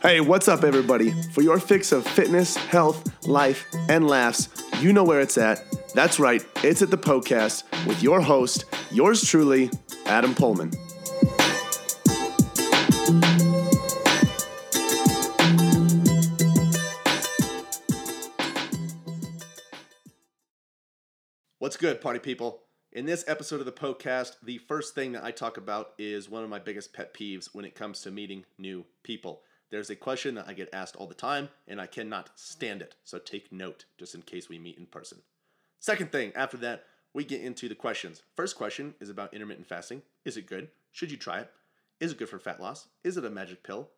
Hey, what's up, everybody? For your fix of fitness, health, life, and laughs, you know where it's at. That's right, it's at the Poecast with your host, yours truly, Adam Poehlmann. What's good, party people? In this episode of the Poecast, the first thing that I talk about is one of my biggest pet peeves when it comes to meeting new people. There's a question that I get asked all the time, and I cannot stand it. So take note, just in case we meet in person. Second thing, after that, we get into the questions. First question is about intermittent fasting. Is it good? Should you try it? Is it good for fat loss? Is it a magic pill?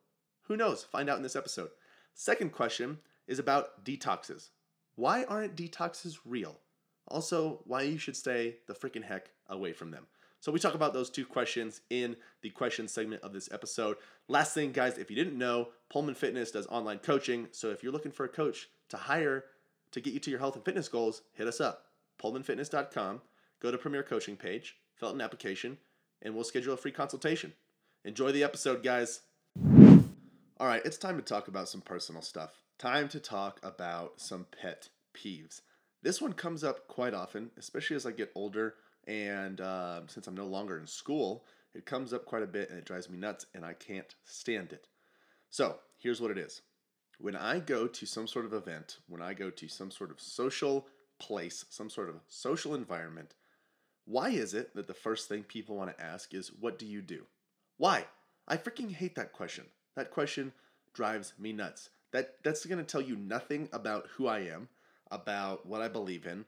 Who knows? Find out in this episode. Second question is about detoxes. Why aren't detoxes real? Also, why you should stay the freaking heck away from them. So we talk about those two questions in the question segment of this episode. Last thing, guys, if you didn't know, Poehlmann Fitness does online coaching. So if you're looking for a coach to hire to get you to your health and fitness goals, hit us up. PoehlmannFitness.com. Go to Premier Coaching page, fill out an application, and we'll schedule a free consultation. Enjoy the episode, guys. All right, it's time to talk about some personal stuff. Time to talk about some pet peeves. This one comes up quite often, especially as I get older and uh, since I'm no longer in school, it comes up quite a bit and it drives me nuts and I can't stand it. So here's what it is when I go to some sort of event, when I go to some sort of social place, some sort of social environment, why is it that the first thing people want to ask is, What do you do? Why? I freaking hate that question. That question drives me nuts. That, that's going to tell you nothing about who I am, about what I believe in,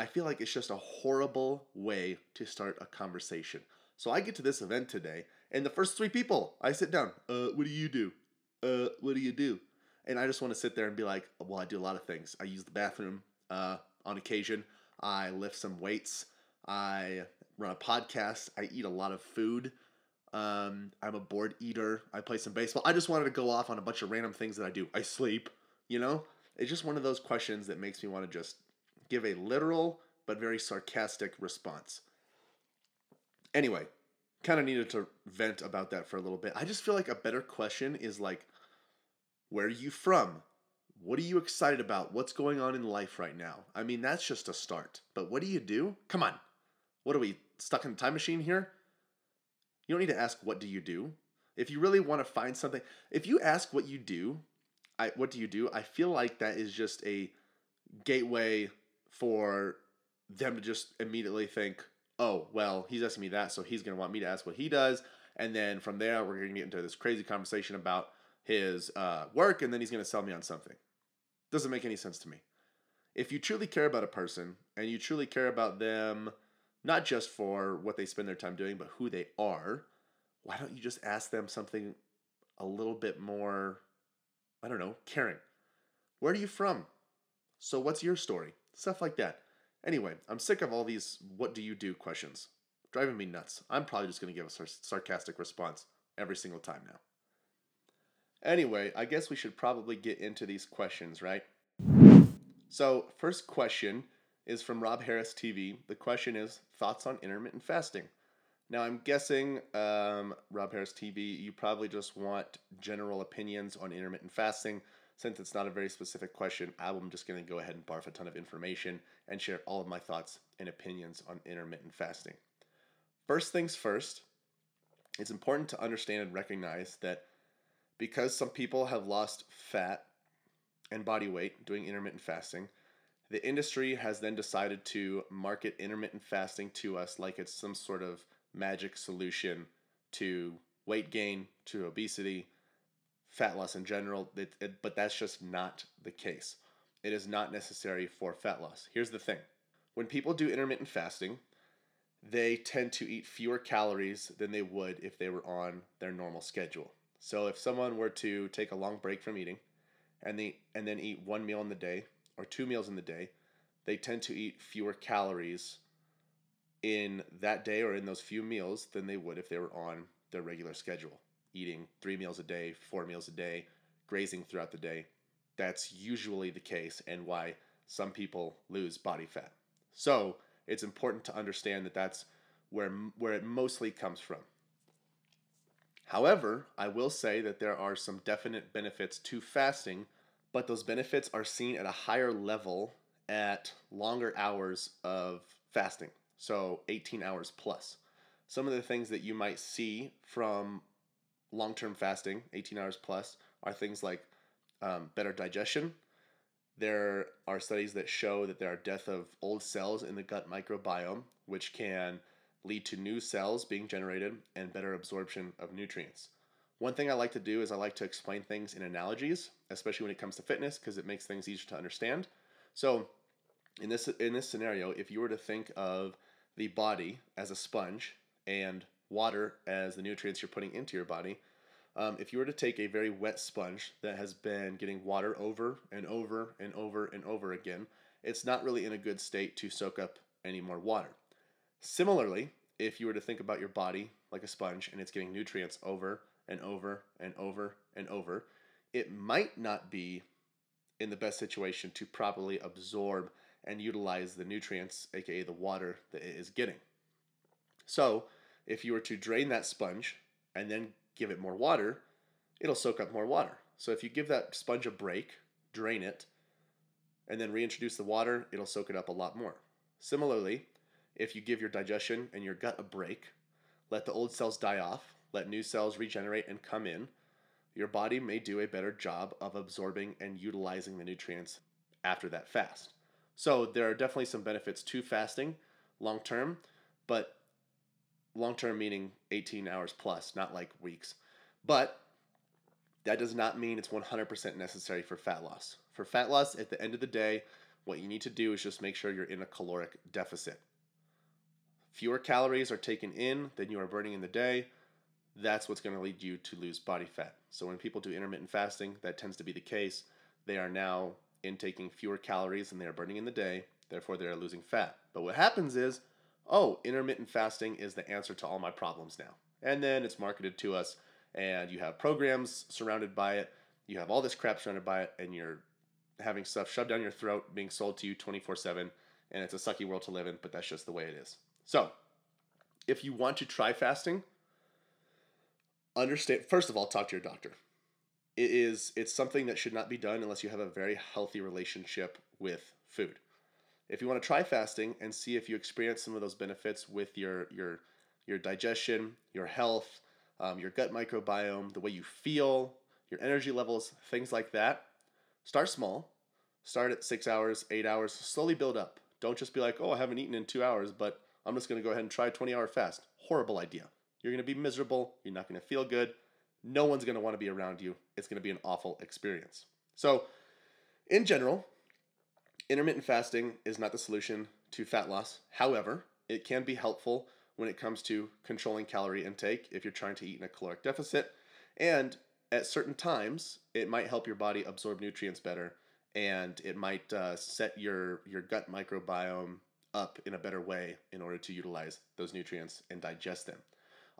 I feel like it's just a horrible way to start a conversation. So I get to this event today, and the first three people, I sit down. Uh, what do you do? Uh, what do you do? And I just want to sit there and be like, well, I do a lot of things. I use the bathroom uh, on occasion. I lift some weights. I run a podcast. I eat a lot of food. Um, I'm a board eater. I play some baseball. I just wanted to go off on a bunch of random things that I do. I sleep. You know, it's just one of those questions that makes me want to just give a literal but very sarcastic response. Anyway, kind of needed to vent about that for a little bit. I just feel like a better question is like, where are you from? What are you excited about? What's going on in life right now? I mean, that's just a start. But what do you do? Come on. What are we stuck in a time machine here? You don't need to ask what do you do. If you really want to find something, if you ask what you do, I what do you do? I feel like that is just a gateway for them to just immediately think, oh, well, he's asking me that, so he's going to want me to ask what he does. And then from there, we're going to get into this crazy conversation about his uh, work, and then he's going to sell me on something. Doesn't make any sense to me. If you truly care about a person and you truly care about them, not just for what they spend their time doing, but who they are, why don't you just ask them something a little bit more, I don't know, caring? Where are you from? So, what's your story? Stuff like that. Anyway, I'm sick of all these what do you do questions. Driving me nuts. I'm probably just going to give a sar- sarcastic response every single time now. Anyway, I guess we should probably get into these questions, right? So, first question is from Rob Harris TV. The question is thoughts on intermittent fasting. Now, I'm guessing, um, Rob Harris TV, you probably just want general opinions on intermittent fasting since it's not a very specific question, I'm just going to go ahead and barf a ton of information and share all of my thoughts and opinions on intermittent fasting. First things first, it's important to understand and recognize that because some people have lost fat and body weight doing intermittent fasting, the industry has then decided to market intermittent fasting to us like it's some sort of magic solution to weight gain, to obesity, fat loss in general, it, it, but that's just not the case. It is not necessary for fat loss. Here's the thing when people do intermittent fasting, they tend to eat fewer calories than they would if they were on their normal schedule. So if someone were to take a long break from eating and they and then eat one meal in the day or two meals in the day, they tend to eat fewer calories in that day or in those few meals than they would if they were on their regular schedule eating three meals a day, four meals a day, grazing throughout the day. That's usually the case and why some people lose body fat. So it's important to understand that that's where, where it mostly comes from. However, I will say that there are some definite benefits to fasting, but those benefits are seen at a higher level at longer hours of fasting. So 18 hours plus. Some of the things that you might see from long term fasting, 18 hours plus, are things like um, better digestion. There are studies that show that there are death of old cells in the gut microbiome, which can lead to new cells being generated and better absorption of nutrients. One thing I like to do is I like to explain things in analogies, especially when it comes to fitness, because it makes things easier to understand. So, in this in this scenario, if you were to think of the body as a sponge and water as the nutrients you're putting into your body, um, if you were to take a very wet sponge that has been getting water over and over and over and over again, it's not really in a good state to soak up any more water. Similarly, if you were to think about your body like a sponge and it's getting nutrients over and over and over and over, it might not be in the best situation to properly absorb and utilize the nutrients, aka the water that it is getting. So, if you were to drain that sponge and then give it more water, it'll soak up more water. So, if you give that sponge a break, drain it, and then reintroduce the water, it'll soak it up a lot more. Similarly, if you give your digestion and your gut a break, let the old cells die off, let new cells regenerate and come in, your body may do a better job of absorbing and utilizing the nutrients after that fast. So there are definitely some benefits to fasting long term, but long term meaning 18 hours plus, not like weeks. But that does not mean it's 100% necessary for fat loss. For fat loss, at the end of the day, what you need to do is just make sure you're in a caloric deficit. Fewer calories are taken in than you are burning in the day. That's what's going to lead you to lose body fat. So when people do intermittent fasting, that tends to be the case. They are now intaking fewer calories than they are burning in the day, therefore they are losing fat. But what happens is, oh, intermittent fasting is the answer to all my problems now. And then it's marketed to us, and you have programs surrounded by it. You have all this crap surrounded by it, and you're having stuff shoved down your throat, being sold to you 24 7, and it's a sucky world to live in, but that's just the way it is. So, if you want to try fasting, understand first of all talk to your doctor it is it's something that should not be done unless you have a very healthy relationship with food if you want to try fasting and see if you experience some of those benefits with your your your digestion your health um, your gut microbiome the way you feel your energy levels things like that start small start at six hours eight hours slowly build up don't just be like oh i haven't eaten in two hours but i'm just going to go ahead and try a 20 hour fast horrible idea you're going to be miserable. You're not going to feel good. No one's going to want to be around you. It's going to be an awful experience. So, in general, intermittent fasting is not the solution to fat loss. However, it can be helpful when it comes to controlling calorie intake if you're trying to eat in a caloric deficit. And at certain times, it might help your body absorb nutrients better and it might uh, set your, your gut microbiome up in a better way in order to utilize those nutrients and digest them.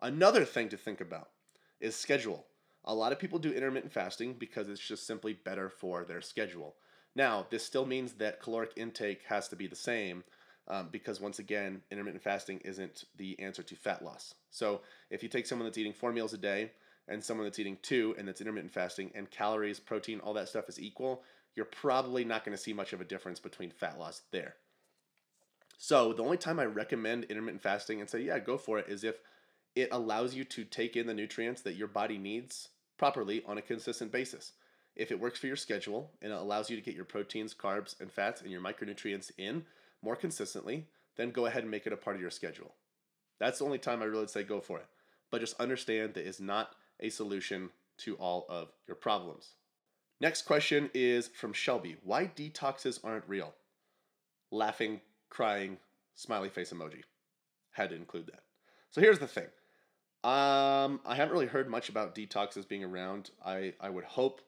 Another thing to think about is schedule. A lot of people do intermittent fasting because it's just simply better for their schedule. Now, this still means that caloric intake has to be the same um, because, once again, intermittent fasting isn't the answer to fat loss. So, if you take someone that's eating four meals a day and someone that's eating two and that's intermittent fasting and calories, protein, all that stuff is equal, you're probably not going to see much of a difference between fat loss there. So, the only time I recommend intermittent fasting and say, yeah, go for it is if it allows you to take in the nutrients that your body needs properly on a consistent basis. If it works for your schedule and it allows you to get your proteins, carbs, and fats and your micronutrients in more consistently, then go ahead and make it a part of your schedule. That's the only time I really say go for it. But just understand that is not a solution to all of your problems. Next question is from Shelby Why detoxes aren't real? Laughing, crying, smiley face emoji. Had to include that. So here's the thing um, I haven't really heard much about detoxes being around. I, I would hope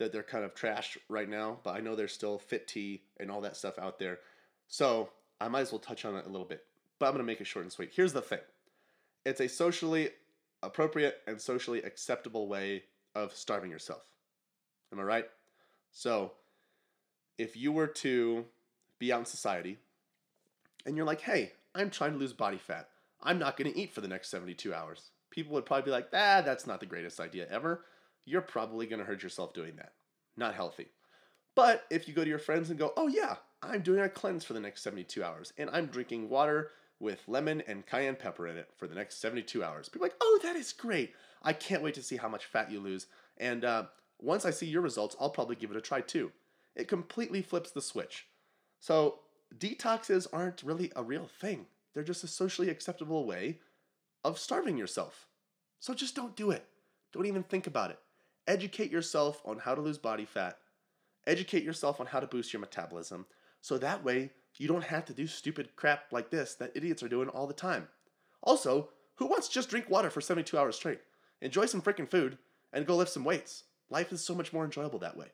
that they're kind of trash right now, but I know there's still fit tea and all that stuff out there. So I might as well touch on it a little bit, but I'm going to make it short and sweet. Here's the thing it's a socially appropriate and socially acceptable way of starving yourself. Am I right? So if you were to be out in society and you're like, hey, I'm trying to lose body fat. I'm not going to eat for the next 72 hours. people would probably be like, ah, that's not the greatest idea ever. You're probably going to hurt yourself doing that. Not healthy. But if you go to your friends and go, oh yeah, I'm doing a cleanse for the next 72 hours and I'm drinking water with lemon and cayenne pepper in it for the next 72 hours, people like, oh, that is great. I can't wait to see how much fat you lose. And uh, once I see your results, I'll probably give it a try too. It completely flips the switch. So, detoxes aren't really a real thing, they're just a socially acceptable way of starving yourself. So, just don't do it. Don't even think about it. Educate yourself on how to lose body fat, educate yourself on how to boost your metabolism, so that way you don't have to do stupid crap like this that idiots are doing all the time. Also, who wants to just drink water for 72 hours straight? Enjoy some freaking food and go lift some weights. Life is so much more enjoyable that way.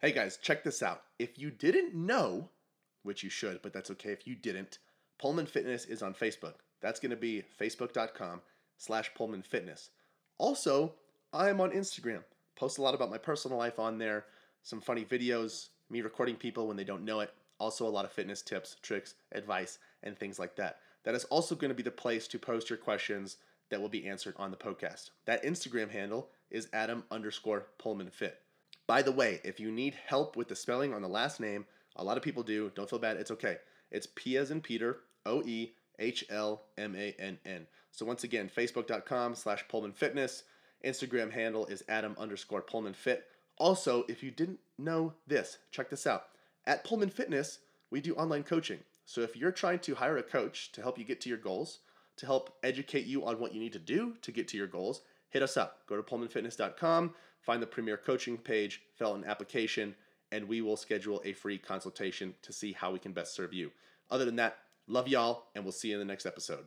Hey guys, check this out. If you didn't know, which you should, but that's okay if you didn't, Poehlmann Fitness is on Facebook. That's going to be facebook.com slash Poehlmann Fitness. Also, I am on Instagram. Post a lot about my personal life on there, some funny videos, me recording people when they don't know it, also a lot of fitness tips, tricks, advice, and things like that. That is also going to be the place to post your questions that will be answered on the podcast. That Instagram handle is Adam underscore Poehlmann Fit. By the way, if you need help with the spelling on the last name, a lot of people do. Don't feel bad. It's okay. It's P as in Peter, O E H L M A N N. So once again, facebook.com slash Poehlmann Fitness. Instagram handle is Adam underscore Poehlmann Fit. Also, if you didn't know this, check this out. At Poehlmann Fitness, we do online coaching. So if you're trying to hire a coach to help you get to your goals, to help educate you on what you need to do to get to your goals, hit us up. Go to poehlmannfitness.com, find the Premier Coaching page, fill out an application, and we will schedule a free consultation to see how we can best serve you. Other than that, love y'all, and we'll see you in the next episode.